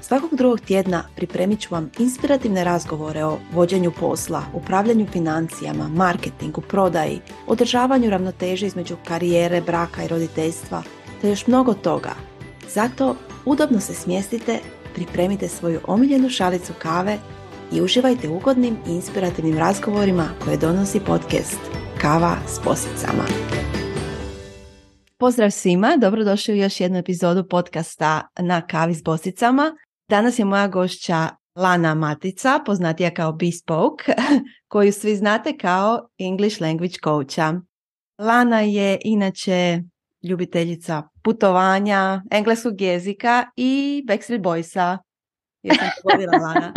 Svakog drugog tjedna pripremit ću vam inspirativne razgovore o vođenju posla, upravljanju financijama, marketingu, prodaji, održavanju ravnoteže između karijere, braka i roditeljstva, te još mnogo toga. Zato udobno se smjestite, pripremite svoju omiljenu šalicu kave i uživajte ugodnim i inspirativnim razgovorima koje donosi podcast Kava s posicama. Pozdrav svima, dobrodošli u još jednu epizodu podcasta na kavi s bosicama. Danas je moja gošća Lana Matica, poznatija kao Bespoke, koju svi znate kao English Language Coacha. Lana je inače ljubiteljica putovanja, engleskog jezika i Backstreet Boysa. Jesam Lana.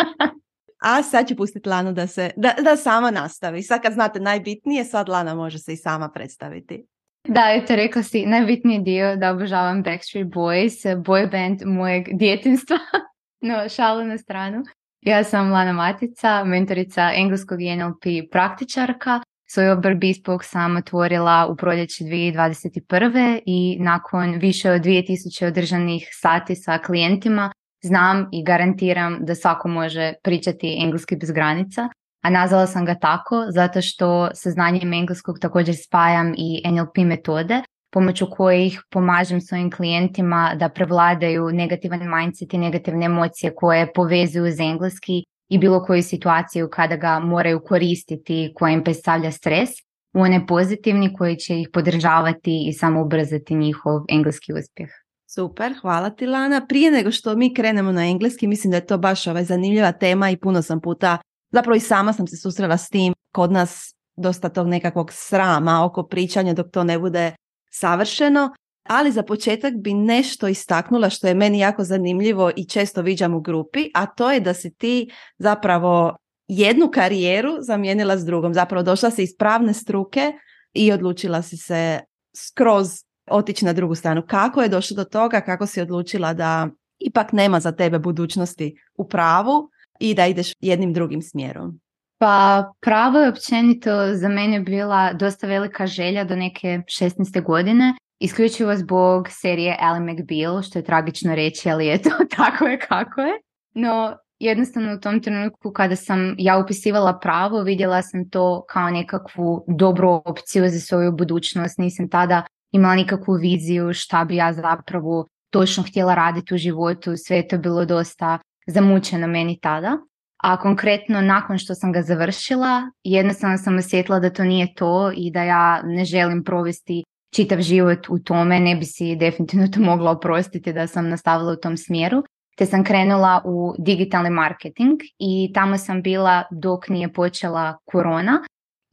A sad ću pustiti Lanu da, se, da, da sama nastavi. Sad kad znate najbitnije, sad Lana može se i sama predstaviti. Da, eto, rekla si najbitniji dio da obožavam Backstreet Boys, boy band mojeg djetinstva. No, šalu na stranu. Ja sam Lana Matica, mentorica engleskog i NLP praktičarka. Svoj obr Bespoke sam otvorila u proljeći 2021. i nakon više od 2000 održanih sati sa klijentima znam i garantiram da svako može pričati engleski bez granica. A nazvala sam ga tako zato što sa znanjem engleskog također spajam i NLP metode pomoću kojih pomažem svojim klijentima da prevladaju negativan mindset i negativne emocije koje povezuju uz engleski i bilo koju situaciju kada ga moraju koristiti koja im predstavlja stres u one pozitivni koji će ih podržavati i samo ubrzati njihov engleski uspjeh. Super, hvala ti Lana. Prije nego što mi krenemo na engleski, mislim da je to baš ovaj zanimljiva tema i puno sam puta, zapravo i sama sam se susrela s tim, kod nas dosta tog nekakvog srama oko pričanja dok to ne bude savršeno, ali za početak bi nešto istaknula što je meni jako zanimljivo i često viđam u grupi, a to je da si ti zapravo jednu karijeru zamijenila s drugom. Zapravo došla si iz pravne struke i odlučila si se skroz otići na drugu stranu. Kako je došlo do toga? Kako si odlučila da ipak nema za tebe budućnosti u pravu i da ideš jednim drugim smjerom? Pa pravo je općenito za mene bila dosta velika želja do neke 16. godine, isključivo zbog serije Ally McBeal, što je tragično reći, ali eto, tako je kako je. No, jednostavno u tom trenutku kada sam ja upisivala pravo, vidjela sam to kao nekakvu dobru opciju za svoju budućnost. Nisam tada imala nikakvu viziju šta bi ja zapravo točno htjela raditi u životu. Sve je to bilo dosta zamučeno meni tada a konkretno nakon što sam ga završila, jednostavno sam osjetila da to nije to i da ja ne želim provesti čitav život u tome, ne bi si definitivno to mogla oprostiti da sam nastavila u tom smjeru. Te sam krenula u digitalni marketing i tamo sam bila dok nije počela korona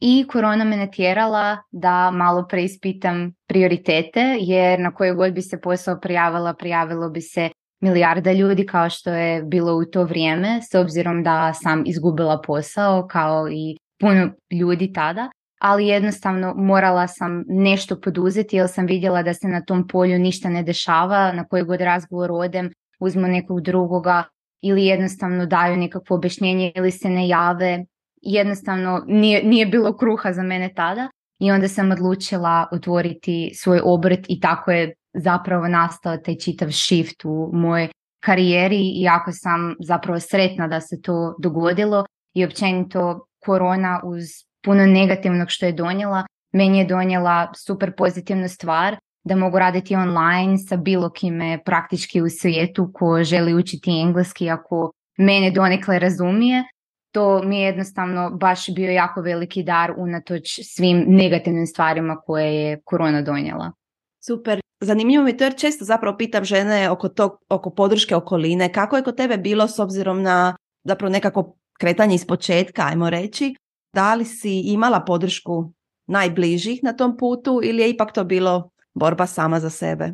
i korona me natjerala da malo preispitam prioritete jer na koje god bi se posao prijavila, prijavilo bi se milijarda ljudi kao što je bilo u to vrijeme, s obzirom da sam izgubila posao kao i puno ljudi tada, ali jednostavno morala sam nešto poduzeti jer sam vidjela da se na tom polju ništa ne dešava, na koji god razgovor odem, uzmu nekog drugoga ili jednostavno daju nekakvo objašnjenje ili se ne jave. Jednostavno nije, nije bilo kruha za mene tada i onda sam odlučila otvoriti svoj obrt i tako je zapravo nastao taj čitav shift u mojoj karijeri i jako sam zapravo sretna da se to dogodilo i općenito korona uz puno negativnog što je donijela, meni je donijela super pozitivnu stvar da mogu raditi online sa bilo kime praktički u svijetu ko želi učiti engleski ako mene donekle razumije. To mi je jednostavno baš bio jako veliki dar unatoč svim negativnim stvarima koje je korona donijela. Super. Zanimljivo mi to jer često zapravo pitam žene oko, tog, oko podrške okoline. Kako je kod tebe bilo s obzirom na zapravo nekako kretanje iz početka, ajmo reći? Da li si imala podršku najbližih na tom putu ili je ipak to bilo borba sama za sebe?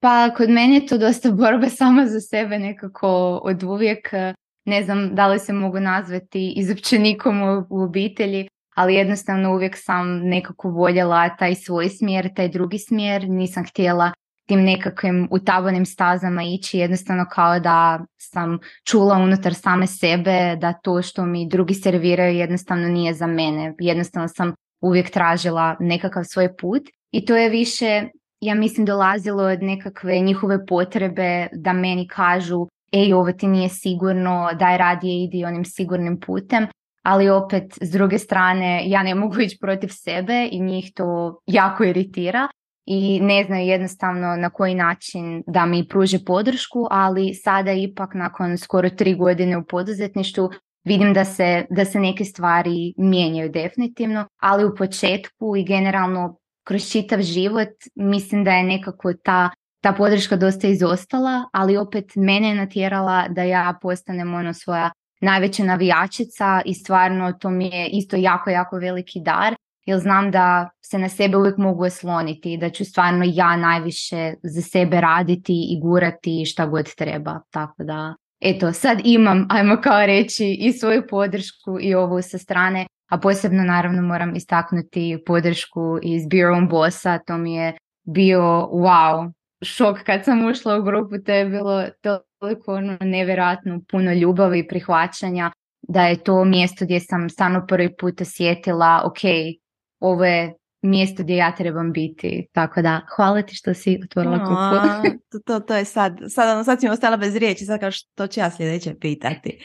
Pa kod mene je to dosta borba sama za sebe nekako od uvijek. Ne znam da li se mogu nazvati izopćenikom u obitelji, ali jednostavno uvijek sam nekako voljela taj svoj smjer, taj drugi smjer, nisam htjela tim nekakvim utabanim stazama ići, jednostavno kao da sam čula unutar same sebe da to što mi drugi serviraju jednostavno nije za mene. Jednostavno sam uvijek tražila nekakav svoj put. I to je više, ja mislim, dolazilo od nekakve njihove potrebe da meni kažu ej, ovo ti nije sigurno, daj radije idi onim sigurnim putem, ali opet s druge strane ja ne mogu ići protiv sebe i njih to jako iritira i ne znaju jednostavno na koji način da mi pruže podršku, ali sada ipak nakon skoro tri godine u poduzetništvu vidim da se, da se neke stvari mijenjaju definitivno, ali u početku i generalno kroz čitav život mislim da je nekako ta, ta podrška dosta izostala, ali opet mene je natjerala da ja postanem ono svoja najveća navijačica i stvarno to mi je isto jako, jako veliki dar jer znam da se na sebe uvijek mogu osloniti i da ću stvarno ja najviše za sebe raditi i gurati šta god treba. Tako da, eto, sad imam, ajmo kao reći, i svoju podršku i ovu sa strane, a posebno naravno moram istaknuti podršku iz on Bossa, to mi je bio wow, šok kad sam ušla u grupu, to je bilo toliko ono nevjerojatno puno ljubavi i prihvaćanja da je to mjesto gdje sam stvarno prvi put osjetila, ok, ovo je mjesto gdje ja trebam biti. Tako da, hvala ti što si otvorila kupu. to, to, to, je sad, sad, ono, sad si mi ostala bez riječi, sad kao što ću ja sljedeće pitati.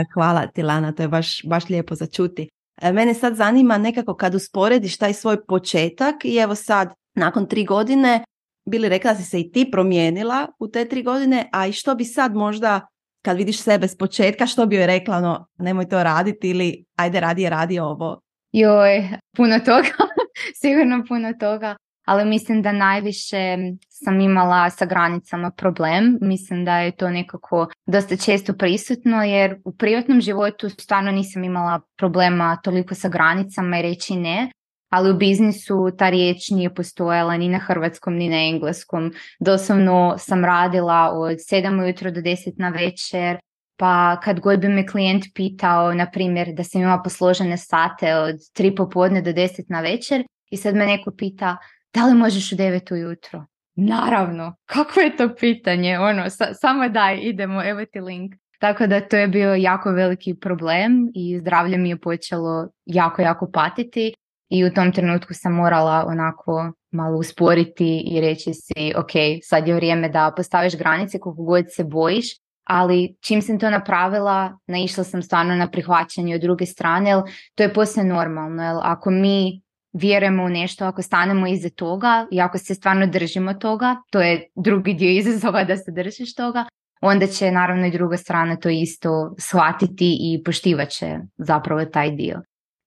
E, hvala ti Lana, to je baš, baš lijepo za čuti. E, mene sad zanima nekako kad usporediš taj svoj početak i evo sad, nakon tri godine, bili rekla si se i ti promijenila u te tri godine, a i što bi sad možda kad vidiš sebe s početka, što bi joj rekla, no, nemoj to raditi ili ajde radi, radi ovo Joj, puno toga, sigurno puno toga, ali mislim da najviše sam imala sa granicama problem. Mislim da je to nekako dosta često prisutno jer u privatnom životu stvarno nisam imala problema toliko sa granicama i reći ne, ali u biznisu ta riječ nije postojala ni na hrvatskom ni na engleskom. Doslovno sam radila od 7 ujutro do 10 na večer, pa kad god bi me klijent pitao, na primjer, da sam imala posložene sate od 3 popodne do 10 na večer i sad me neko pita da li možeš u 9 ujutro? Naravno, kako je to pitanje? Ono, samo daj, idemo, evo ti link. Tako da to je bio jako veliki problem i zdravlje mi je počelo jako, jako patiti i u tom trenutku sam morala onako malo usporiti i reći si ok, sad je vrijeme da postaviš granice koliko god se bojiš, ali čim sam to napravila, naišla sam stvarno na prihvaćanje od druge strane, jer to je posve normalno, jer ako mi vjerujemo u nešto, ako stanemo iza toga i ako se stvarno držimo toga, to je drugi dio izazova da se držiš toga, onda će naravno i druga strana to isto shvatiti i poštivat će zapravo taj dio.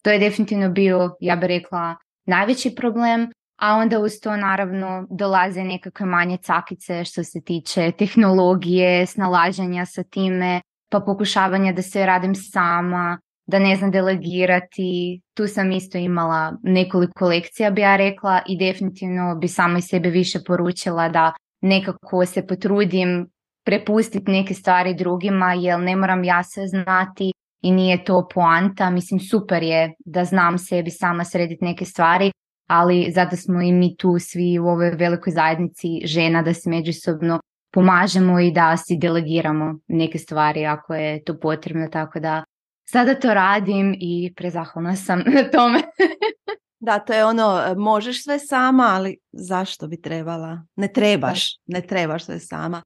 To je definitivno bio, ja bih rekla, najveći problem, a onda uz to naravno dolaze nekakve manje cakice što se tiče tehnologije, snalaženja sa time, pa pokušavanja da sve radim sama, da ne znam delegirati. Tu sam isto imala nekoliko lekcija bi ja rekla i definitivno bi sama i sebe više poručila da nekako se potrudim prepustiti neke stvari drugima jer ne moram ja sve znati i nije to poanta. Mislim super je da znam sebi sama srediti neke stvari, ali zato smo i mi tu svi u ovoj velikoj zajednici žena da se međusobno pomažemo i da si delegiramo neke stvari ako je to potrebno, tako da sada to radim i prezahvalna sam na tome. da, to je ono, možeš sve sama, ali zašto bi trebala? Ne trebaš, ne trebaš sve sama.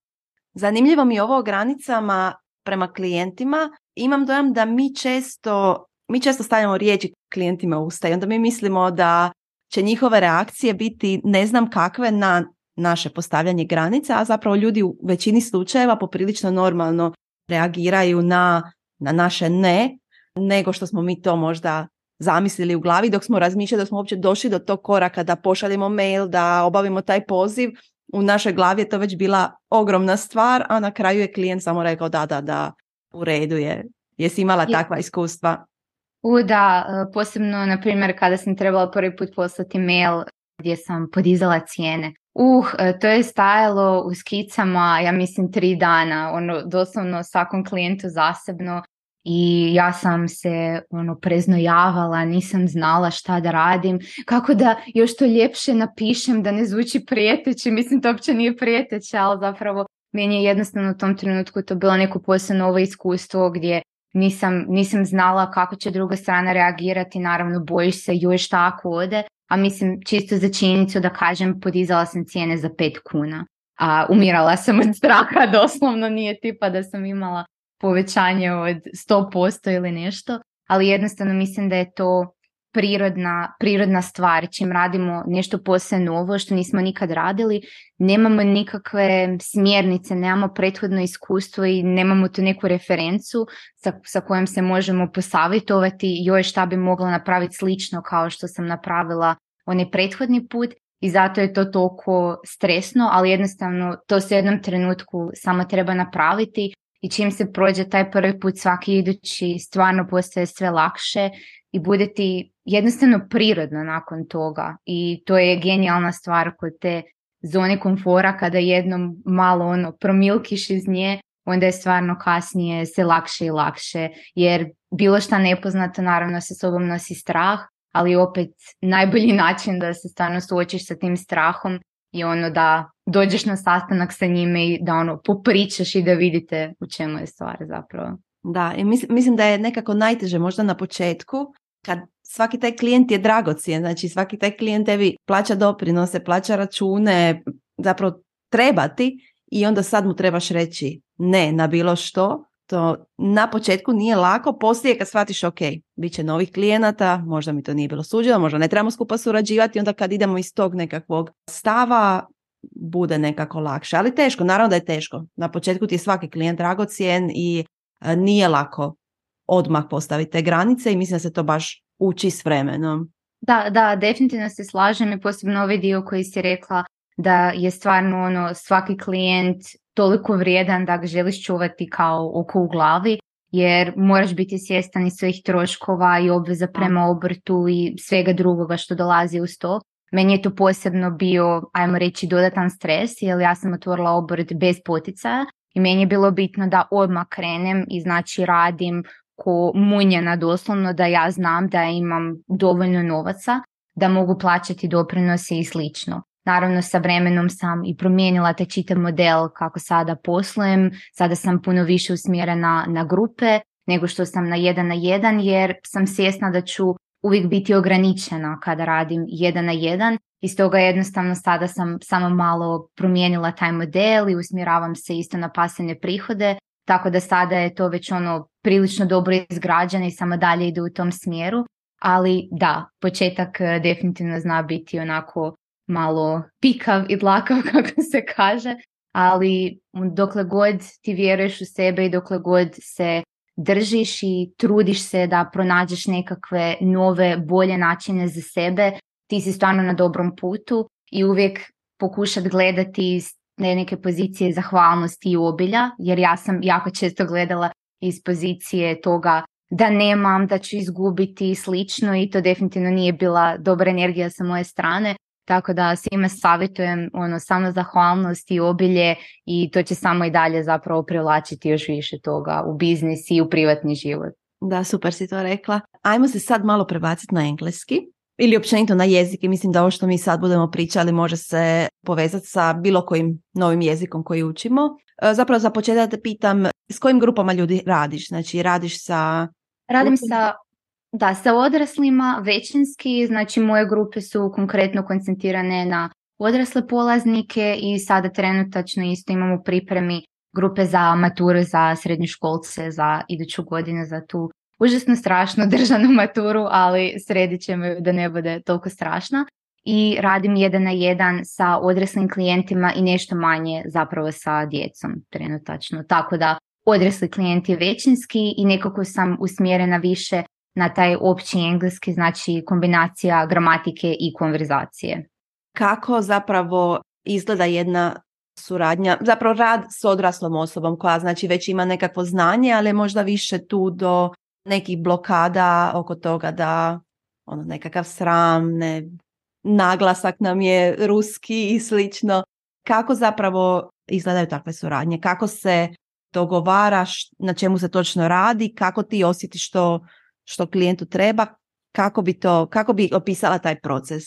Zanimljivo mi je ovo o granicama prema klijentima. Imam dojam da mi često, mi često stavljamo riječi klijentima u usta i onda mi mislimo da će njihove reakcije biti ne znam kakve na naše postavljanje granica, a zapravo ljudi u većini slučajeva poprilično normalno reagiraju na, na naše ne, nego što smo mi to možda zamislili u glavi dok smo razmišljali, da smo uopće došli do tog koraka da pošaljemo mail, da obavimo taj poziv. U našoj glavi je to već bila ogromna stvar, a na kraju je klijent samo rekao da, da, da, u redu je. Jesi imala takva iskustva? U da, e, posebno na primjer kada sam trebala prvi put poslati mail gdje sam podizala cijene. Uh, e, to je stajalo u skicama, ja mislim, tri dana, ono, doslovno svakom klijentu zasebno i ja sam se ono preznojavala, nisam znala šta da radim, kako da još to ljepše napišem da ne zvuči prijeteće, mislim to uopće nije prijeteće, ali zapravo meni je jednostavno u tom trenutku to bilo neko posebno novo iskustvo gdje nisam, nisam znala kako će druga strana reagirati, naravno bojiš se još šta ako ode, a mislim čisto za činjenicu da kažem podizala sam cijene za pet kuna. A umirala sam od straha, doslovno nije tipa da sam imala povećanje od 100% ili nešto, ali jednostavno mislim da je to prirodna, prirodna stvar. Čim radimo nešto posve novo što nismo nikad radili, nemamo nikakve smjernice, nemamo prethodno iskustvo i nemamo tu neku referencu sa, sa kojom se možemo posavjetovati joj šta bi mogla napraviti slično kao što sam napravila onaj prethodni put i zato je to toliko stresno, ali jednostavno to se u jednom trenutku samo treba napraviti i čim se prođe taj prvi put svaki idući stvarno postaje sve lakše i bude ti jednostavno prirodno nakon toga. I to je genijalna stvar kod te zone komfora kada jednom malo ono promilkiš iz nje onda je stvarno kasnije se lakše i lakše. Jer bilo šta nepoznato naravno sa sobom nosi strah ali opet najbolji način da se stvarno suočiš sa tim strahom je ono da dođeš na sastanak sa njime i da ono popričaš i da vidite u čemu je stvar zapravo. Da, i mislim, mislim da je nekako najteže možda na početku kad svaki taj klijent je dragocjen, znači svaki taj klijent tebi plaća doprinose, plaća račune, zapravo trebati i onda sad mu trebaš reći ne na bilo što, to na početku nije lako, poslije kad shvatiš ok, bit će novih klijenata, možda mi to nije bilo suđeno, možda ne trebamo skupa surađivati, onda kad idemo iz tog nekakvog stava, bude nekako lakše. Ali teško, naravno da je teško. Na početku ti je svaki klijent dragocjen i e, nije lako odmah postaviti te granice i mislim da se to baš uči s vremenom. Da, da, definitivno se slažem i posebno ovaj dio koji si rekla da je stvarno ono svaki klijent toliko vrijedan da ga želiš čuvati kao oko u glavi jer moraš biti svjestan i svojih troškova i obveza prema obrtu i svega drugoga što dolazi uz to. Meni je to posebno bio, ajmo reći, dodatan stres, jer ja sam otvorila obrt bez poticaja i meni je bilo bitno da odmah krenem i znači radim ko munjena doslovno da ja znam da imam dovoljno novaca da mogu plaćati doprinose i slično. Naravno sa vremenom sam i promijenila taj čitav model kako sada poslujem, sada sam puno više usmjerena na grupe nego što sam na jedan na jedan jer sam svjesna da ću uvijek biti ograničena kada radim jedan na jedan. I stoga jednostavno sada sam samo malo promijenila taj model i usmjeravam se isto na pasivne prihode, tako da sada je to već ono prilično dobro izgrađeno i samo dalje ide u tom smjeru, ali da, početak eh, definitivno zna biti onako malo pikav i dlakav kako se kaže, ali dokle god ti vjeruješ u sebe i dokle god se držiš i trudiš se da pronađeš nekakve nove, bolje načine za sebe, ti si stvarno na dobrom putu i uvijek pokušati gledati iz neke pozicije zahvalnosti i obilja, jer ja sam jako često gledala iz pozicije toga da nemam, da ću izgubiti i slično i to definitivno nije bila dobra energija sa moje strane. Tako da svima savjetujem ono, samo zahvalnost i obilje i to će samo i dalje zapravo privlačiti još više toga u biznis i u privatni život. Da, super si to rekla. Ajmo se sad malo prebaciti na engleski ili općenito na jezike. Mislim da ovo što mi sad budemo pričali može se povezati sa bilo kojim novim jezikom koji učimo. E, zapravo za početak te pitam s kojim grupama ljudi radiš? Znači radiš sa... Radim sa da, sa odraslima većinski, znači moje grupe su konkretno koncentrirane na odrasle polaznike i sada trenutačno isto imamo pripremi grupe za maturu za srednjoškolce za iduću godinu za tu užasno strašnu državnu maturu, ali sredit ćemo da ne bude toliko strašna. I radim jedan na jedan sa odraslim klijentima i nešto manje zapravo sa djecom trenutačno. Tako da odrasli klijent je većinski i nekako sam usmjerena više na taj opći engleski, znači kombinacija gramatike i konverzacije. Kako zapravo izgleda jedna suradnja, zapravo rad s odraslom osobom koja znači već ima nekakvo znanje, ali možda više tu do nekih blokada oko toga da ono nekakav sram, ne, naglasak nam je ruski i slično. Kako zapravo izgledaju takve suradnje? Kako se dogovaraš na čemu se točno radi, kako ti osjetiš to što klijentu treba, kako bi to, kako bi opisala taj proces?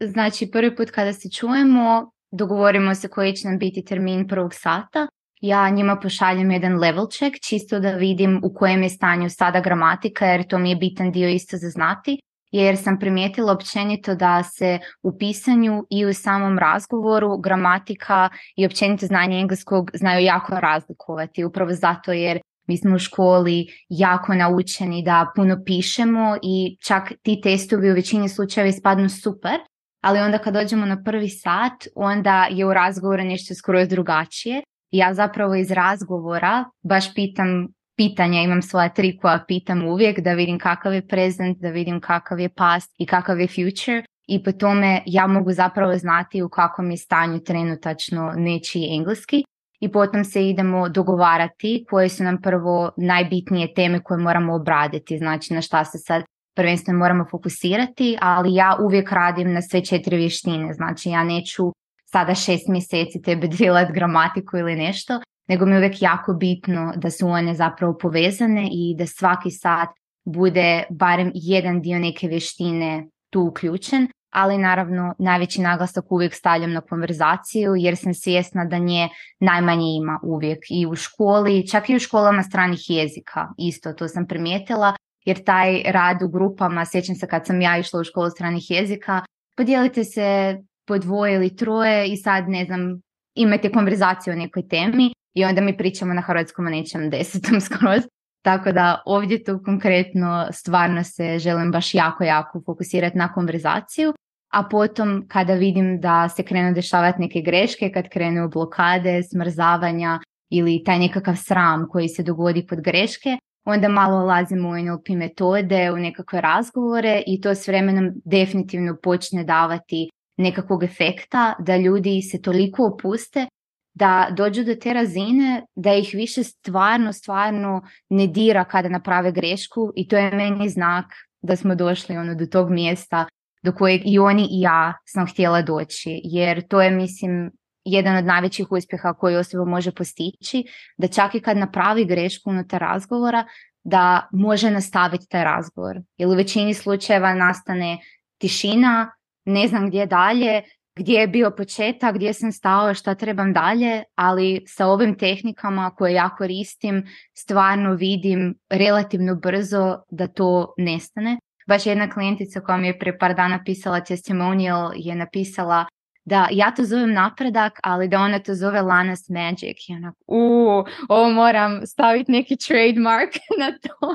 Znači, prvi put kada se čujemo, dogovorimo se koji će nam biti termin prvog sata. Ja njima pošaljem jedan level check, čisto da vidim u kojem je stanju sada gramatika, jer to mi je bitan dio isto za znati jer sam primijetila općenito da se u pisanju i u samom razgovoru gramatika i općenito znanje engleskog znaju jako razlikovati, upravo zato jer mi smo u školi jako naučeni da puno pišemo i čak ti testovi u većini slučajeva ispadnu super, ali onda kad dođemo na prvi sat, onda je u razgovoru nešto skroz drugačije. Ja zapravo iz razgovora baš pitam pitanja, imam svoja tri koja pitam uvijek da vidim kakav je present, da vidim kakav je past i kakav je future i po tome ja mogu zapravo znati u kakvom je stanju trenutačno nečiji engleski i potom se idemo dogovarati koje su nam prvo najbitnije teme koje moramo obraditi, znači na šta se sad prvenstveno moramo fokusirati, ali ja uvijek radim na sve četiri vještine, znači ja neću sada šest mjeseci tebe drilat gramatiku ili nešto, nego mi je uvijek jako bitno da su one zapravo povezane i da svaki sat bude barem jedan dio neke vještine tu uključen, ali naravno najveći naglasak uvijek stavljam na konverzaciju jer sam svjesna da nje najmanje ima uvijek i u školi, čak i u školama stranih jezika, isto to sam primijetila, jer taj rad u grupama, sjećam se kad sam ja išla u školu stranih jezika, podijelite se po dvoje ili troje i sad ne znam, imate konverzaciju o nekoj temi i onda mi pričamo na hrvatskom o nečem desetom skroz. Tako da ovdje tu konkretno stvarno se želim baš jako, jako fokusirati na konverzaciju, a potom kada vidim da se krenu dešavati neke greške, kad krenu blokade, smrzavanja ili taj nekakav sram koji se dogodi kod greške, onda malo ulazimo u NLP metode, u nekakve razgovore i to s vremenom definitivno počne davati nekakvog efekta da ljudi se toliko opuste da dođu do te razine da ih više stvarno, stvarno ne dira kada naprave grešku i to je meni znak da smo došli ono, do tog mjesta do kojeg i oni i ja sam htjela doći. Jer to je, mislim, jedan od najvećih uspjeha koji osoba može postići, da čak i kad napravi grešku unutar razgovora, da može nastaviti taj razgovor. Jer u većini slučajeva nastane tišina, ne znam gdje dalje, gdje je bio početak, gdje sam stao, šta trebam dalje, ali sa ovim tehnikama koje ja koristim stvarno vidim relativno brzo da to nestane. Baš jedna klijentica koja mi je pre par dana pisala testimonial je napisala da ja to zovem napredak, ali da ona to zove Lanas Magic. I onak, uuu, ovo moram staviti neki trademark na to.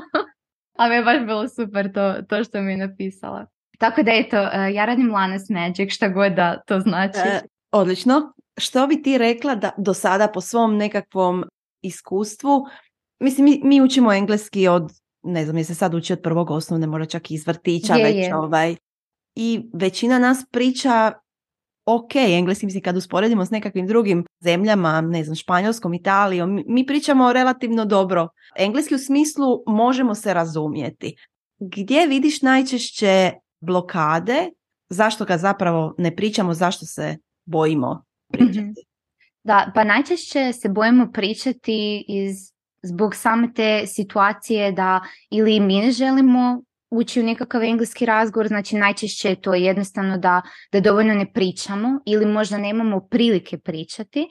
A mi je baš bilo super to, to što mi je napisala. Tako da eto, e, ja radim Lanas Magic, šta god da to znači. E, odlično. Što bi ti rekla da do sada po svom nekakvom iskustvu, mislim mi, mi učimo engleski od, ne znam, je se sad uči od prvog osnovne, možda čak iz vrtića je, već ovaj. I većina nas priča ok, engleski mislim kad usporedimo s nekakvim drugim zemljama, ne znam, Španjolskom, Italijom, mi pričamo relativno dobro. Engleski u smislu možemo se razumjeti. Gdje vidiš najčešće blokade, zašto ga zapravo ne pričamo, zašto se bojimo pričati? Mhm. Da, pa najčešće se bojimo pričati iz, zbog same te situacije da ili mi ne želimo ući u nekakav engleski razgovor, znači najčešće je to jednostavno da, da dovoljno ne pričamo ili možda nemamo prilike pričati,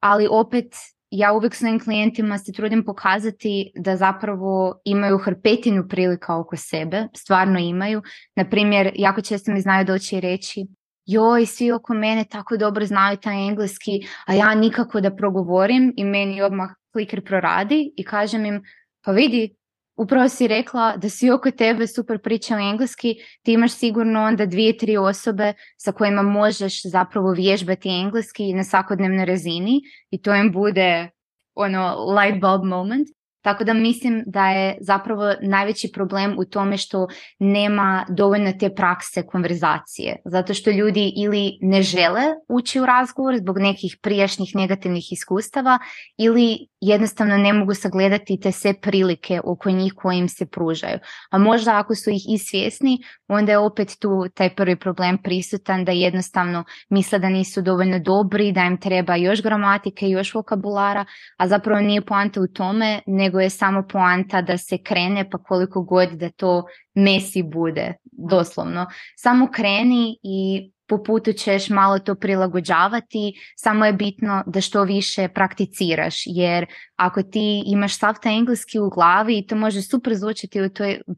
ali opet ja uvijek svojim klijentima se trudim pokazati da zapravo imaju hrpetinu prilika oko sebe, stvarno imaju. Na primjer, jako često mi znaju doći i reći joj, svi oko mene tako dobro znaju taj engleski, a ja nikako da progovorim i meni odmah kliker proradi i kažem im, pa vidi, upravo si rekla da svi oko tebe super pričaju engleski, ti imaš sigurno onda dvije, tri osobe sa kojima možeš zapravo vježbati engleski na svakodnevnoj razini i to im bude ono light bulb moment. Tako da mislim da je zapravo najveći problem u tome što nema dovoljno te prakse konverzacije. Zato što ljudi ili ne žele ući u razgovor zbog nekih prijašnjih negativnih iskustava ili jednostavno ne mogu sagledati te sve prilike oko njih koje im se pružaju. A možda ako su ih i svjesni, onda je opet tu taj prvi problem prisutan da jednostavno misle da nisu dovoljno dobri, da im treba još gramatike, još vokabulara, a zapravo nije poanta u tome, nego je samo poanta da se krene pa koliko god da to mesi bude, doslovno. Samo kreni i po putu ćeš malo to prilagođavati, samo je bitno da što više prakticiraš, jer ako ti imaš sav taj engleski u glavi i to može super zvučati u,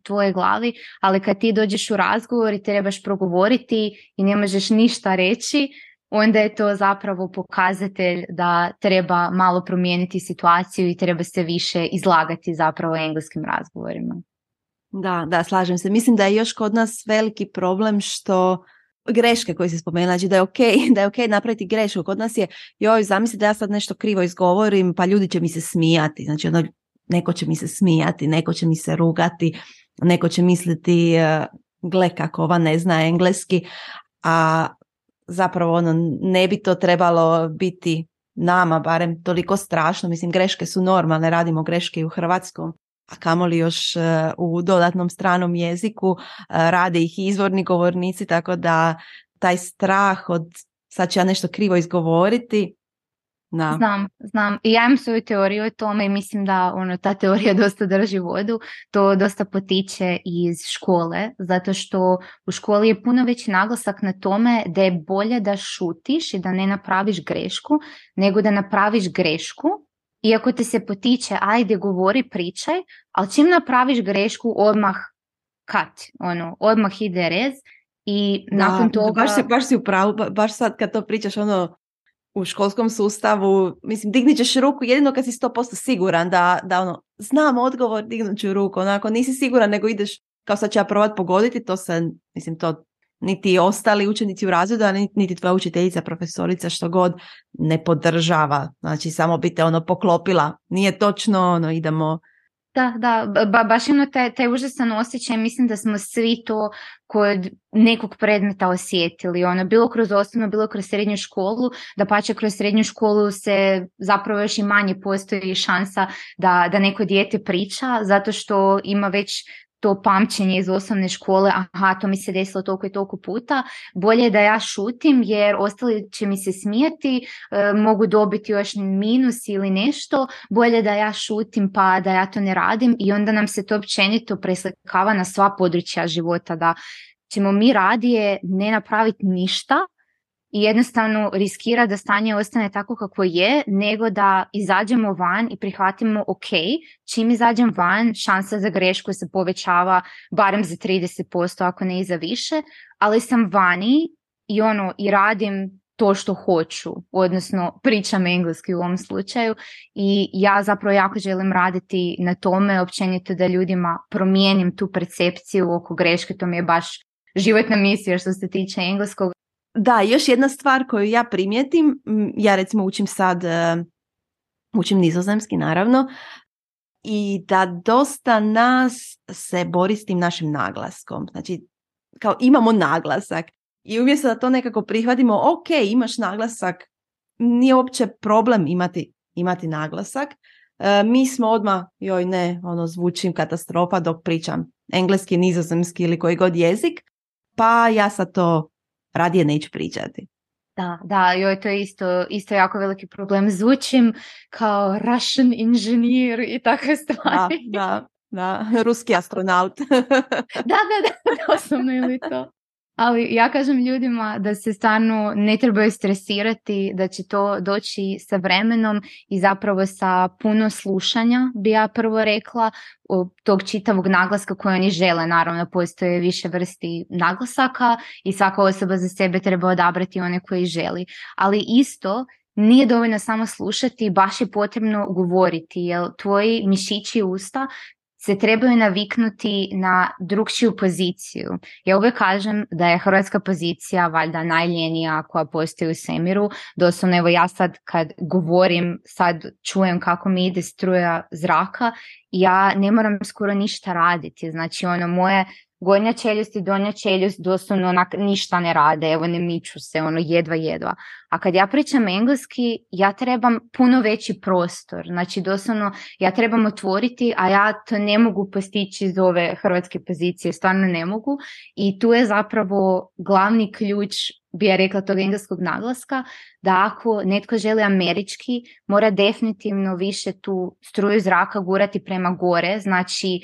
tvojoj glavi, ali kad ti dođeš u razgovor i trebaš progovoriti i ne možeš ništa reći, onda je to zapravo pokazatelj da treba malo promijeniti situaciju i treba se više izlagati zapravo engleskim razgovorima. Da, da, slažem se. Mislim da je još kod nas veliki problem što greške koje se spomenula, znači da je ok, da je ok napraviti grešku. Kod nas je, joj, zamisli da ja sad nešto krivo izgovorim, pa ljudi će mi se smijati. Znači, ono, neko će mi se smijati, neko će mi se rugati, neko će misliti, uh, gle kako ova ne zna engleski, a zapravo ono, ne bi to trebalo biti nama barem toliko strašno. Mislim, greške su normalne, radimo greške i u hrvatskom a kamoli još e, u dodatnom stranom jeziku, e, rade ih izvorni govornici, tako da taj strah od sad ću ja nešto krivo izgovoriti, da. Znam, znam. I ja imam svoju teoriju o tome i mislim da ono, ta teorija dosta drži vodu. To dosta potiče iz škole, zato što u školi je puno veći naglasak na tome da je bolje da šutiš i da ne napraviš grešku, nego da napraviš grešku iako te se potiče, ajde govori, pričaj, ali čim napraviš grešku, odmah kat, ono, odmah ide rez i nakon toga... Baš si, baš si u pravu, baš sad kad to pričaš ono u školskom sustavu, mislim, dignit ćeš ruku jedino kad si 100% siguran da, da ono, znam odgovor, dignut ću ruku, onako nisi siguran nego ideš kao sad ću ja provat pogoditi, to se, mislim, to niti ostali učenici u razredu, a niti tvoja učiteljica, profesorica, što god ne podržava. Znači, samo bi te ono poklopila. Nije točno, ono, idemo... Da, da, ba, baš ono taj, taj užasan osjećaj, mislim da smo svi to kod nekog predmeta osjetili, ono, bilo kroz osnovnu, bilo kroz srednju školu, da pače kroz srednju školu se zapravo još i manje postoji šansa da, da neko dijete priča, zato što ima već to pamćenje iz osnovne škole, aha, to mi se desilo toliko i toliko puta, bolje da ja šutim jer ostali će mi se smijeti, e, mogu dobiti još minus ili nešto, bolje da ja šutim pa da ja to ne radim i onda nam se to općenito preslikava na sva područja života, da ćemo mi radije ne napraviti ništa, i jednostavno riskira da stanje ostane tako kako je, nego da izađemo van i prihvatimo ok, čim izađem van, šansa za grešku se povećava barem za 30%, ako ne i za više, ali sam vani i ono i radim to što hoću, odnosno pričam engleski u ovom slučaju i ja zapravo jako želim raditi na tome, općenito da ljudima promijenim tu percepciju oko greške, to mi je baš životna misija što se tiče engleskog, da, još jedna stvar koju ja primijetim, ja recimo učim sad, e, učim nizozemski naravno, i da dosta nas se bori s tim našim naglaskom. Znači, kao imamo naglasak i umjesto da to nekako prihvatimo, ok, imaš naglasak, nije uopće problem imati, imati naglasak. E, mi smo odmah, joj ne, ono zvučim katastrofa dok pričam engleski, nizozemski ili koji god jezik, pa ja sad to radije neću pričati. Da, da, joj, to je isto, isto jako veliki problem. Zvučim kao Russian inženjer i takve stvari. Da, da, da, ruski astronaut. da, da, da, doslovno ili to. Ali ja kažem ljudima da se stvarno ne trebaju stresirati, da će to doći sa vremenom i zapravo sa puno slušanja, bi ja prvo rekla, tog čitavog naglaska koje oni žele. Naravno, postoje više vrsti naglasaka i svaka osoba za sebe treba odabrati one koje želi. Ali isto nije dovoljno samo slušati, baš je potrebno govoriti, jer tvoji mišići usta se trebaju naviknuti na drugčiju poziciju. Ja uvijek kažem da je hrvatska pozicija valjda najljenija koja postoji u svemiru. Doslovno evo ja sad kad govorim, sad čujem kako mi ide struja zraka ja ne moram skoro ništa raditi. Znači ono moje gornja čeljust i donja čeljust doslovno onak ništa ne rade, evo ne miču se, ono jedva jedva. A kad ja pričam engleski, ja trebam puno veći prostor, znači doslovno ja trebam otvoriti, a ja to ne mogu postići iz ove hrvatske pozicije, stvarno ne mogu. I tu je zapravo glavni ključ bi ja rekla tog engleskog naglaska, da ako netko želi američki, mora definitivno više tu struju zraka gurati prema gore, znači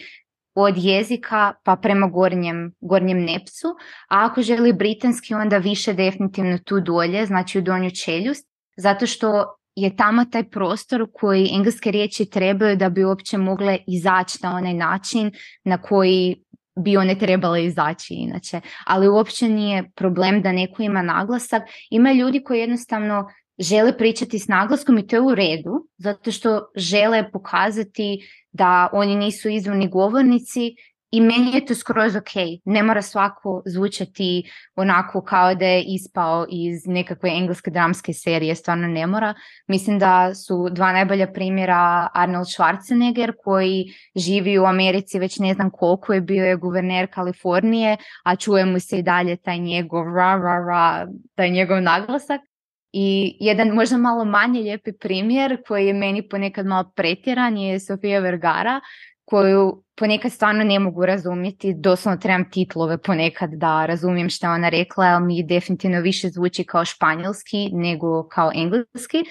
od jezika pa prema gornjem, gornjem nepsu, a ako želi britanski onda više definitivno tu dolje, znači u donju čeljust, zato što je tamo taj prostor koji engleske riječi trebaju da bi uopće mogle izaći na onaj način na koji bi one trebale izaći inače. Ali uopće nije problem da neko ima naglasak. Ima ljudi koji jednostavno žele pričati s naglaskom i to je u redu, zato što žele pokazati da oni nisu izvorni govornici i meni je to skroz ok. Ne mora svako zvučati onako kao da je ispao iz nekakve engleske dramske serije, stvarno ne mora. Mislim da su dva najbolja primjera Arnold Schwarzenegger koji živi u Americi već ne znam koliko je bio je guverner Kalifornije, a čuje mu se i dalje taj njegov ra ra ra, taj njegov naglasak. I jedan možda malo manje lijepi primjer koji je meni ponekad malo pretjeran je Sofia Vergara koju ponekad stvarno ne mogu razumjeti, doslovno trebam titlove ponekad da razumijem što ona rekla, ali mi definitivno više zvuči kao španjolski nego kao engleski,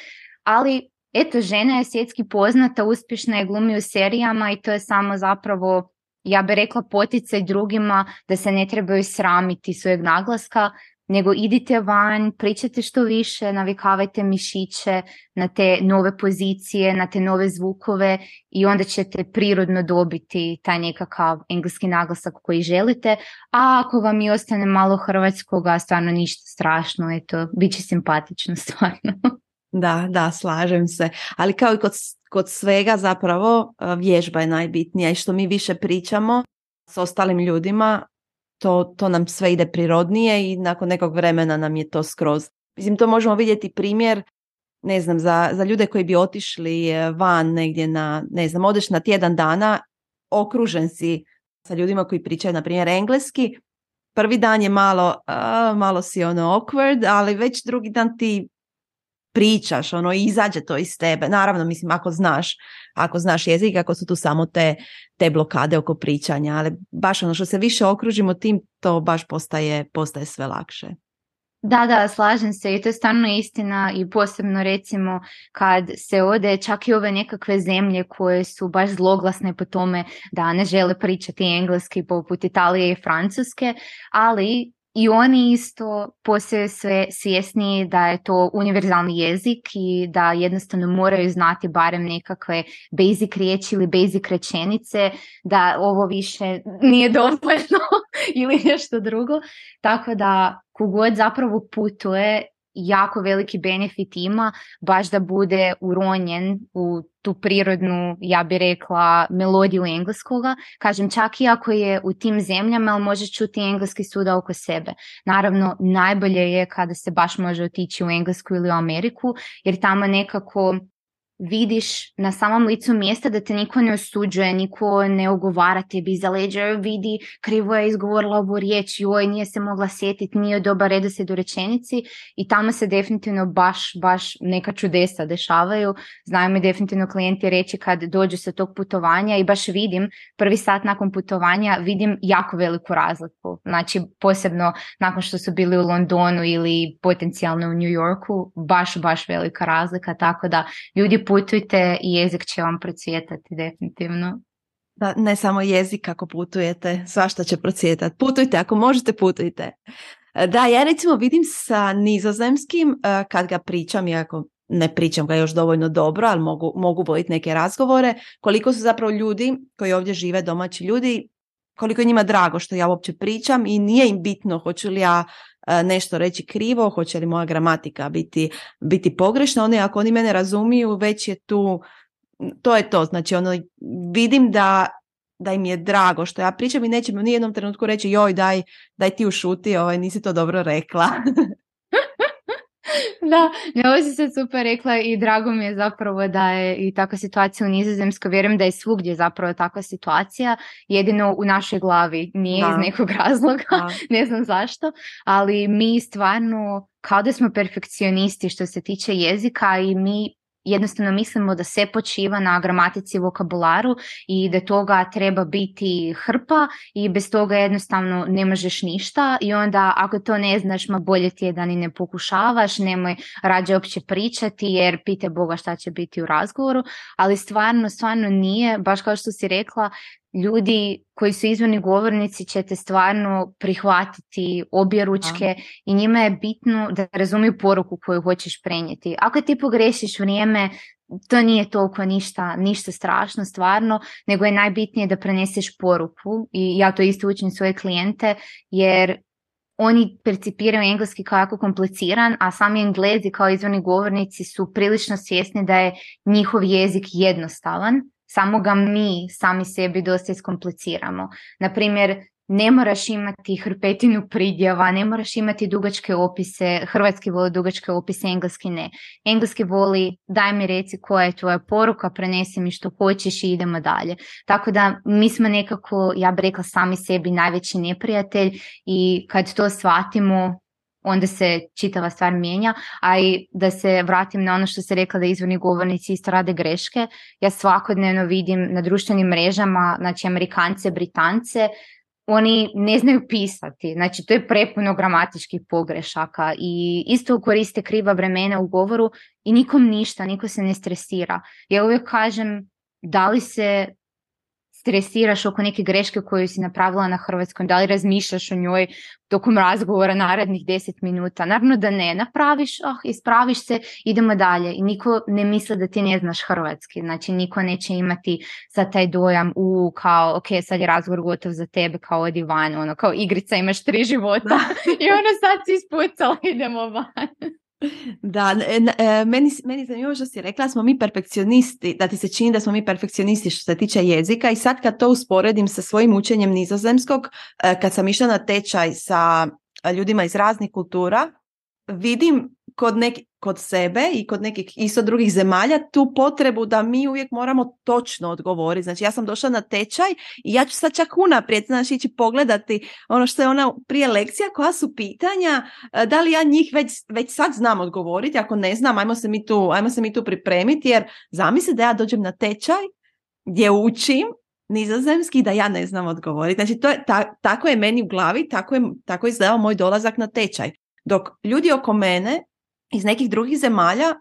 ali eto, žena je svjetski poznata, uspješna je glumi u serijama i to je samo zapravo ja bih rekla poticaj drugima da se ne trebaju sramiti svojeg naglaska, nego idite van, pričajte što više, navikavajte mišiće na te nove pozicije, na te nove zvukove i onda ćete prirodno dobiti taj nekakav engleski naglasak koji želite, a ako vam i ostane malo hrvatskoga, stvarno ništa strašno, eto, bit će simpatično stvarno. Da, da, slažem se. Ali kao i kod, kod svega zapravo vježba je najbitnija i što mi više pričamo s ostalim ljudima, to, to nam sve ide prirodnije i nakon nekog vremena nam je to skroz. Mislim, to možemo vidjeti primjer, ne znam, za, za ljude koji bi otišli e, van negdje na, ne znam, odeš na tjedan dana, okružen si sa ljudima koji pričaju, na primjer, engleski, prvi dan je malo, malo si ono awkward, ali već drugi dan ti pričaš, ono, izađe to iz tebe. Naravno, mislim, ako znaš, ako znaš jezik, ako su tu samo te, te blokade oko pričanja, ali baš ono što se više okružimo tim, to baš postaje, postaje sve lakše. Da, da, slažem se i to je stvarno istina i posebno recimo kad se ode čak i ove nekakve zemlje koje su baš zloglasne po tome da ne žele pričati engleski poput Italije i Francuske, ali i oni isto poslije sve svjesni da je to univerzalni jezik i da jednostavno moraju znati barem nekakve basic riječi ili basic rečenice, da ovo više nije dovoljno ili nešto drugo. Tako da kogod zapravo putuje jako veliki benefit ima baš da bude uronjen u tu prirodnu, ja bi rekla, melodiju engleskoga. Kažem, čak i ako je u tim zemljama, ali može čuti engleski suda oko sebe. Naravno, najbolje je kada se baš može otići u Englesku ili u Ameriku, jer tamo nekako vidiš na samom licu mjesta da te niko ne osuđuje, niko ne ogovara tebi iza leđa, vidi, krivo je izgovorila ovu riječ, joj, nije se mogla sjetiti, nije dobar redoslijed u rečenici i tamo se definitivno baš, baš neka čudesa dešavaju. Znaju mi definitivno klijenti reći kad dođu sa tog putovanja i baš vidim, prvi sat nakon putovanja vidim jako veliku razliku. Znači, posebno nakon što su bili u Londonu ili potencijalno u New Yorku, baš, baš velika razlika, tako da ljudi putujte i jezik će vam procvjetati definitivno. Da, ne samo jezik ako putujete, svašta će procvjetati. Putujte, ako možete putujte. E, da, ja recimo vidim sa nizozemskim e, kad ga pričam, iako ne pričam ga još dovoljno dobro, ali mogu, mogu voditi neke razgovore, koliko su zapravo ljudi koji ovdje žive, domaći ljudi, koliko je njima drago što ja uopće pričam i nije im bitno hoću li ja nešto reći krivo, hoće li moja gramatika biti, biti pogrešna, oni ako oni mene razumiju, već je tu, to je to, znači ono, vidim da, da im je drago što ja pričam i neće mi u nijednom trenutku reći joj daj, daj ti ušuti, ovaj, nisi to dobro rekla. da, ne, ovo si se super rekla i drago mi je zapravo da je i takva situacija u Nizozemskoj. Vjerujem da je svugdje zapravo takva situacija, jedino u našoj glavi nije iz nekog razloga, ne znam zašto, ali mi stvarno kao da smo perfekcionisti što se tiče jezika i mi jednostavno mislimo da se počiva na gramatici i vokabularu i da toga treba biti hrpa i bez toga jednostavno ne možeš ništa i onda ako to ne znaš, ma bolje ti je da ni ne pokušavaš, nemoj rađe uopće pričati jer pite Boga šta će biti u razgovoru, ali stvarno, stvarno nije, baš kao što si rekla, ljudi koji su izvorni govornici ćete stvarno prihvatiti obje ručke i njima je bitno da razumiju poruku koju hoćeš prenijeti. Ako ti pogrešiš vrijeme, to nije toliko ništa, ništa strašno stvarno, nego je najbitnije da preneseš poruku i ja to isto učim svoje klijente jer oni percipiraju engleski kao jako kompliciran, a sami englezi kao izvorni govornici su prilično svjesni da je njihov jezik jednostavan samo ga mi sami sebi dosta iskompliciramo. Naprimjer, ne moraš imati hrpetinu pridjeva, ne moraš imati dugačke opise, hrvatski voli dugačke opise, engleski ne. Engleski voli daj mi reci koja je tvoja poruka, prenesi mi što hoćeš i idemo dalje. Tako da mi smo nekako, ja bih rekla, sami sebi najveći neprijatelj i kad to shvatimo, onda se čitava stvar mijenja, a i da se vratim na ono što se rekla da izvorni govornici isto rade greške. Ja svakodnevno vidim na društvenim mrežama, znači Amerikance, Britance, oni ne znaju pisati, znači to je prepuno gramatičkih pogrešaka i isto koriste kriva vremena u govoru i nikom ništa, niko se ne stresira. Ja uvijek kažem da li se stresiraš oko neke greške koju si napravila na hrvatskom, da li razmišljaš o njoj tokom razgovora narednih deset minuta. Naravno da ne, napraviš, oh, ispraviš se, idemo dalje. I niko ne misli da ti ne znaš hrvatski, znači niko neće imati za taj dojam u kao, ok, sad je razgovor gotov za tebe, kao odi van, ono, kao igrica imaš tri života i ono sad si ispucala, idemo van. Da, e, meni, meni zanimljivo što si rekla, smo mi perfekcionisti, da ti se čini da smo mi perfekcionisti što se tiče jezika i sad kad to usporedim sa svojim učenjem nizozemskog, e, kad sam išla na tečaj sa ljudima iz raznih kultura, vidim kod, neki, kod sebe i kod nekih isto drugih zemalja tu potrebu da mi uvijek moramo točno odgovoriti. Znači ja sam došla na tečaj i ja ću sad čak unaprijed znači, ići pogledati ono što je ona prije lekcija, koja su pitanja, e, da li ja njih već, već sad znam odgovoriti, ako ne znam, ajmo se mi tu, ajmo se mi tu pripremiti jer zamisli da ja dođem na tečaj gdje učim nizozemski da ja ne znam odgovoriti. Znači to je, ta, tako je meni u glavi, tako je, tako je izgledao moj dolazak na tečaj. Dok ljudi oko mene iz nekih drugih zemalja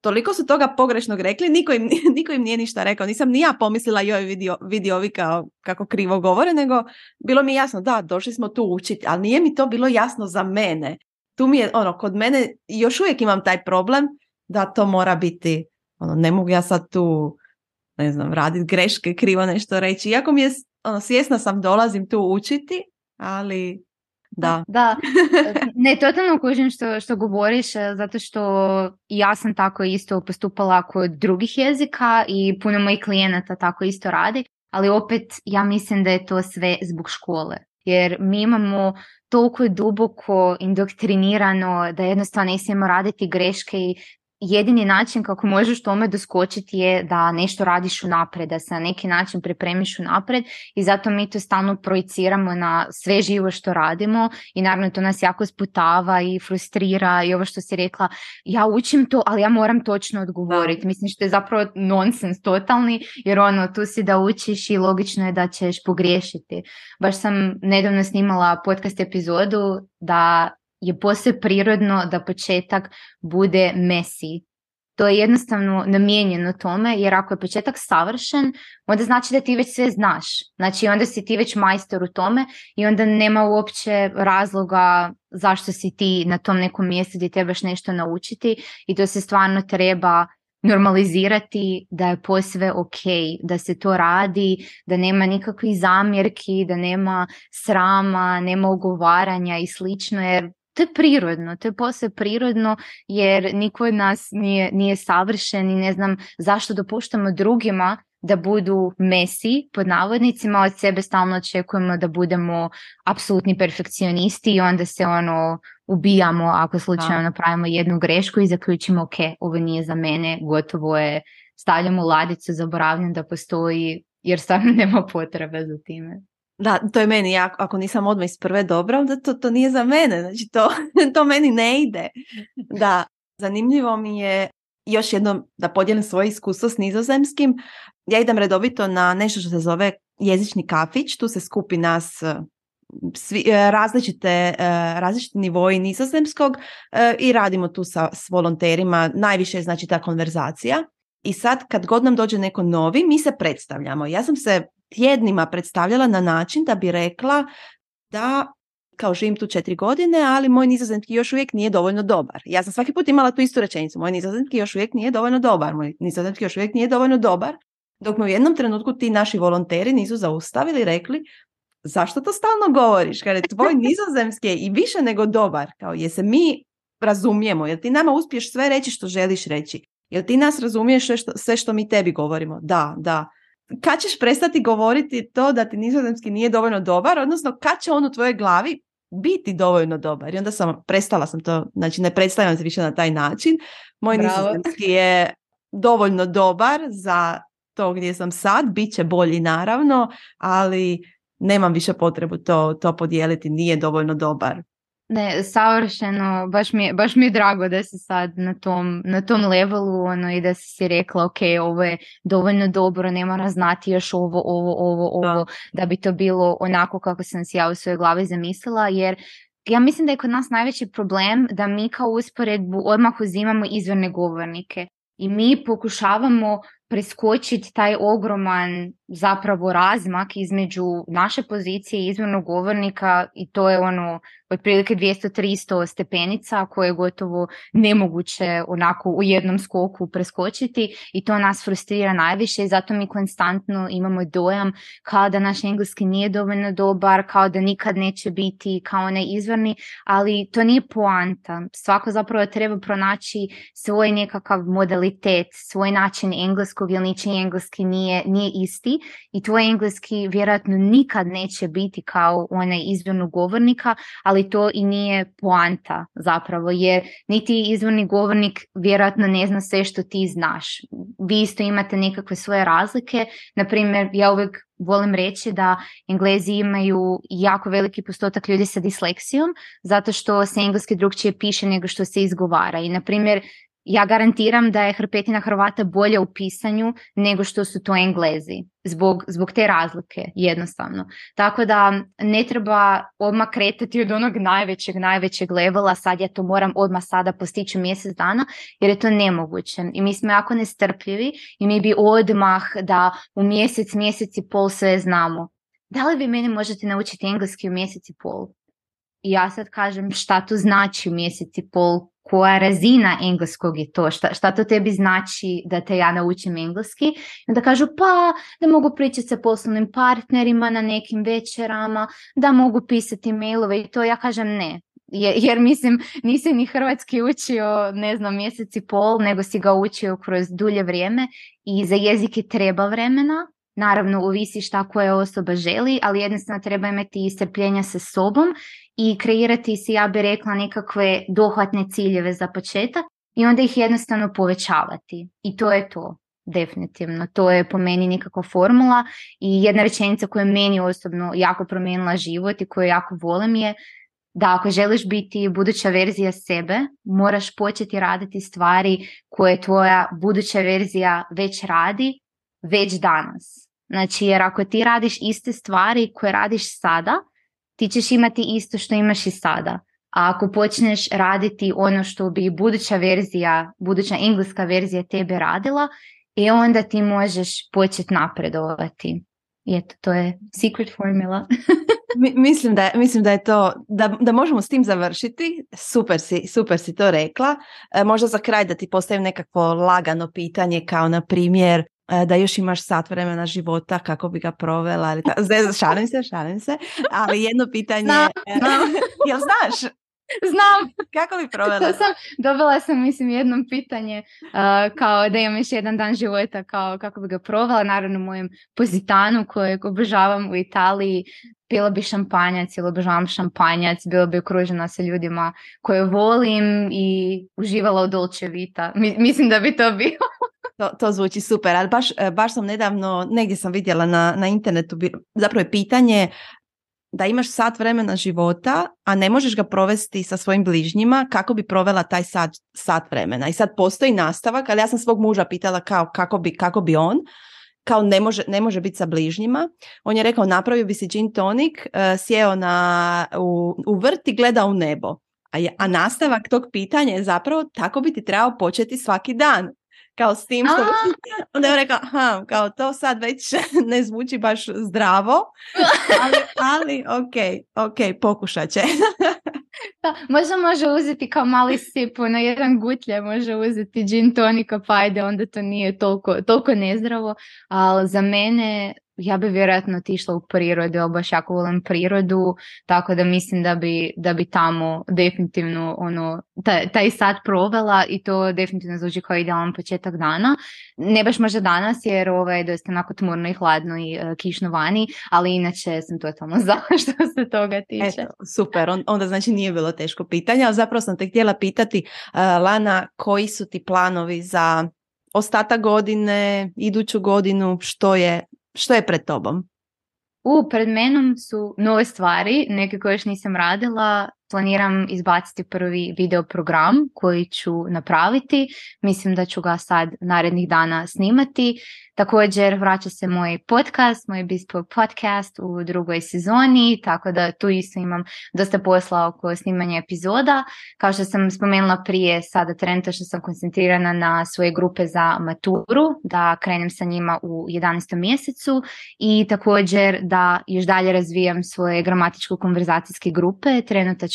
toliko su toga pogrešnog rekli, niko im, niko im nije ništa rekao. Nisam ni ja pomislila joj vidio, vidi ovi kao, kako krivo govore, nego bilo mi jasno, da, došli smo tu učiti, ali nije mi to bilo jasno za mene. Tu mi je, ono, kod mene još uvijek imam taj problem da to mora biti, ono, ne mogu ja sad tu, ne znam, raditi greške, krivo nešto reći. Iako mi je, ono, svjesna sam, dolazim tu učiti, ali da. da. Ne, totalno kužim što, što govoriš, e, zato što ja sam tako isto postupala kod drugih jezika i puno mojih klijenata tako isto radi, ali opet ja mislim da je to sve zbog škole. Jer mi imamo toliko duboko indoktrinirano da jednostavno ne smijemo raditi greške i jedini način kako možeš tome doskočiti je da nešto radiš unaprijed, da se na neki način pripremiš unaprijed i zato mi to stalno projiciramo na sve živo što radimo i naravno to nas jako sputava i frustrira i ovo što si rekla, ja učim to, ali ja moram točno odgovoriti. Mislim što je zapravo nonsens totalni jer ono tu si da učiš i logično je da ćeš pogriješiti. Baš sam nedavno snimala podcast epizodu da je posve prirodno da početak bude mesi. To je jednostavno namijenjeno tome, jer ako je početak savršen, onda znači da ti već sve znaš. Znači onda si ti već majstor u tome i onda nema uopće razloga zašto si ti na tom nekom mjestu gdje trebaš nešto naučiti i to se stvarno treba normalizirati da je posve ok, da se to radi, da nema nikakvih zamjerki, da nema srama, nema ugovaranja i slično, jer to je prirodno, to je posve prirodno jer niko od nas nije, nije savršen i ne znam zašto dopuštamo drugima da budu mesi, pod navodnicima, od sebe stalno očekujemo da budemo apsolutni perfekcionisti i onda se ono ubijamo ako slučajno napravimo jednu grešku i zaključimo ok, ovo nije za mene, gotovo je, stavljamo ladicu, zaboravljam da postoji jer stvarno nema potrebe za time. Da, to je meni, ja, ako nisam odmah iz prve dobra, onda to, to nije za mene, znači to, to meni ne ide. Da, zanimljivo mi je još jednom da podijelim svoje iskustvo s nizozemskim. Ja idem redovito na nešto što se zove jezični kafić, tu se skupi nas svi, e, različite, e, različiti nivoji nizozemskog e, i radimo tu sa, s volonterima, najviše je znači ta konverzacija. I sad kad god nam dođe neko novi, mi se predstavljamo. Ja sam se tjednima predstavljala na način da bi rekla da kao živim tu četiri godine, ali moj nizozemski još uvijek nije dovoljno dobar. Ja sam svaki put imala tu istu rečenicu. Moj nizozemski još uvijek nije dovoljno dobar. Moj nizozemski još uvijek nije dovoljno dobar. Dok me u jednom trenutku ti naši volonteri nisu zaustavili i rekli zašto to stalno govoriš? Kada je tvoj nizozemski je i više nego dobar. Kao je se mi razumijemo, jer ti nama uspiješ sve reći što želiš reći. Jel ti nas razumiješ sve što, sve što mi tebi govorimo? Da, da. Kad ćeš prestati govoriti to da ti nizozemski nije dovoljno dobar, odnosno kad će on u tvojoj glavi biti dovoljno dobar? I onda sam, prestala sam to, znači ne predstavljam se više na taj način. Moj Bravo. nizozemski je dovoljno dobar za to gdje sam sad, bit će bolji naravno, ali nemam više potrebu to, to podijeliti, nije dovoljno dobar. Ne, savršeno, baš mi, je, baš mi je drago da si sad na tom, na tom levelu ono, i da si rekla ok, ovo je dovoljno dobro, ne mora znati još ovo, ovo, ovo, ovo, da. bi to bilo onako kako sam si ja u svojoj glavi zamislila, jer ja mislim da je kod nas najveći problem da mi kao usporedbu odmah uzimamo izvorne govornike i mi pokušavamo preskočiti taj ogroman zapravo razmak između naše pozicije i izvornog govornika i to je ono otprilike 200-300 stepenica koje je gotovo nemoguće onako u jednom skoku preskočiti i to nas frustrira najviše i zato mi konstantno imamo dojam kao da naš engleski nije dovoljno dobar, kao da nikad neće biti kao onaj izvorni, ali to nije poanta. Svako zapravo treba pronaći svoj nekakav modalitet, svoj način engleskog jer ničiji engleski nije, nije isti i tvoj engleski vjerojatno nikad neće biti kao onaj izvornog govornika, ali to i nije poanta zapravo, jer niti izvorni govornik vjerojatno ne zna sve što ti znaš. Vi isto imate nekakve svoje razlike, na primjer ja uvijek volim reći da Englezi imaju jako veliki postotak ljudi sa disleksijom zato što se engleski drugčije piše nego što se izgovara i na primjer ja garantiram da je hrpetina Hrvata bolja u pisanju nego što su to Englezi. Zbog, zbog te razlike, jednostavno. Tako da ne treba odmah kretati od onog najvećeg, najvećeg levela, sad ja to moram odmah sada postići u mjesec dana, jer je to nemoguće. I mi smo jako nestrpljivi i mi bi odmah da u mjesec, mjesec i pol sve znamo. Da li vi meni možete naučiti engleski u mjesec i pol? I ja sad kažem šta to znači u mjesec i pol, koja razina engleskog je to, šta, šta to tebi znači da te ja naučim engleski. I onda kažu pa da mogu pričati sa poslovnim partnerima na nekim večerama, da mogu pisati mailove i to. Ja kažem ne, jer, jer mislim nisi ni hrvatski učio ne znam mjesec i pol, nego si ga učio kroz dulje vrijeme i za jezike treba vremena. Naravno, uvisi šta koja osoba želi, ali jednostavno treba imati istrpljenja sa sobom i kreirati si, ja bih rekla, nekakve dohvatne ciljeve za početak i onda ih jednostavno povećavati. I to je to, definitivno. To je po meni nekakva formula i jedna rečenica koja je meni osobno jako promijenila život i koju jako volim je da ako želiš biti buduća verzija sebe, moraš početi raditi stvari koje tvoja buduća verzija već radi, već danas. Znači, jer ako ti radiš iste stvari koje radiš sada, ti ćeš imati isto što imaš i sada. A ako počneš raditi ono što bi buduća verzija, buduća engleska verzija tebe radila, i onda ti možeš početi napredovati. I eto, to je secret formula. mislim, da, mislim da je to, da, da možemo s tim završiti. Super si, super si to rekla. E, možda za kraj da ti postavim nekakvo lagano pitanje kao na primjer E, da još imaš sat vremena života kako bi ga provela. Ali ta... šalim se, šalim se. Ali jedno pitanje, no, no. jel znaš, Znam. Kako bi provela? sam, dobila sam, mislim, jednom pitanje kao da imam još jedan dan života, kao kako bi ga provela. Naravno, mojem pozitanu kojeg obožavam u Italiji, pila bi šampanjac ili obožavam šampanjac, bila bi okružena sa ljudima koje volim i uživala u Dolce Vita. mislim da bi to bilo. To, to zvuči super, ali baš, baš sam nedavno, negdje sam vidjela na, na internetu, zapravo je pitanje da imaš sat vremena života, a ne možeš ga provesti sa svojim bližnjima, kako bi provela taj sat, sat vremena. I sad postoji nastavak, ali ja sam svog muža pitala kao kako bi, kako bi on, kao ne može, ne može biti sa bližnjima. On je rekao napravio bi si gin tonic, uh, sjeo na, u, u vrt i gleda u nebo. A, je, a nastavak tog pitanja je zapravo tako bi ti trebao početi svaki dan kao s tim što... Onda je rekao, aha, kao to sad već ne zvuči baš zdravo, ali, ali ok, ok, pokušat će. da, možda može uzeti kao mali sip, na jedan gutlje može uzeti gin tonika, pa ajde, onda to nije toliko, toliko nezdravo, ali za mene ja bi vjerojatno otišla u prirodu, jer baš jako volim prirodu, tako da mislim da bi, da bi tamo definitivno ono, taj, taj sat provela i to definitivno zvuči kao idealan početak dana. Ne baš možda danas jer ovo je dosta onako tmurno i hladno i uh, kišno vani, ali inače sam totalno za što se toga tiče. Eto, super, On, onda znači nije bilo teško pitanje, ali zapravo sam te htjela pitati, uh, Lana, koji su ti planovi za ostatak godine, iduću godinu, što je što je pred tobom? U, pred menom su nove stvari, neke koje još nisam radila. Planiram izbaciti prvi video program koji ću napraviti. Mislim da ću ga sad narednih dana snimati. Također vraća se moj podcast, moj Bespoke podcast u drugoj sezoni, tako da tu isto imam dosta posla oko snimanja epizoda. Kao što sam spomenula prije, sada trenutno što sam koncentrirana na svoje grupe za maturu, da krenem sa njima u 11. mjesecu i također da još dalje razvijam svoje gramatičko-konverzacijske grupe.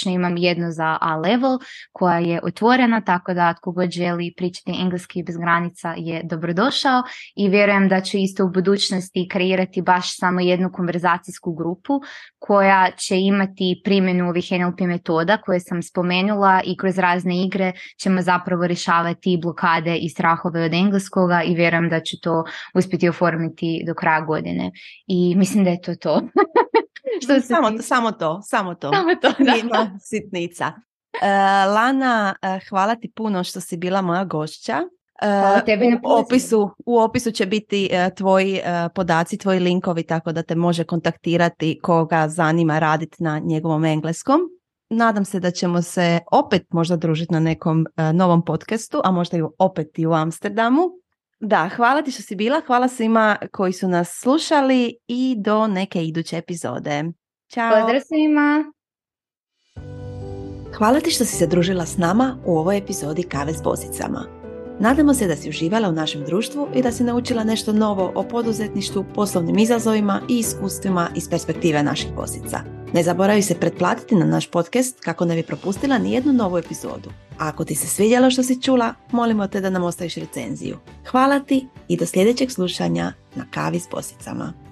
Trenutačno imam jednu za A level koja je otvorena, tako da tko god želi pričati engleski bez granica je dobrodošao i vjerujem da će isto u budućnosti kreirati baš samo jednu konverzacijsku grupu koja će imati primjenu ovih NLP metoda koje sam spomenula i kroz razne igre ćemo zapravo rješavati blokade i strahove od engleskoga i vjerujem da ću to uspjeti oformiti do kraja godine. I mislim da je to to. Što samo, to, samo to, samo to. Samo to, da. Sitnica. Uh, Lana, uh, hvala ti puno što si bila moja gošća. Uh, u, opisu, u opisu će biti uh, tvoji uh, podaci, tvoji linkovi tako da te može kontaktirati koga zanima raditi na njegovom engleskom. Nadam se da ćemo se opet možda družiti na nekom novom podcastu, a možda i opet i u Amsterdamu. Da, hvala ti što si bila, hvala svima koji su nas slušali i do neke iduće epizode. Ćao! Pozdrav svima! Hvala ti što si se družila s nama u ovoj epizodi Kave s bosicama. Nadamo se da si uživala u našem društvu i da si naučila nešto novo o poduzetništvu, poslovnim izazovima i iskustvima iz perspektive naših posica. Ne zaboravi se pretplatiti na naš podcast kako ne bi propustila ni jednu novu epizodu. A ako ti se svidjelo što si čula, molimo te da nam ostaviš recenziju. Hvala ti i do sljedećeg slušanja na kavi s posicama.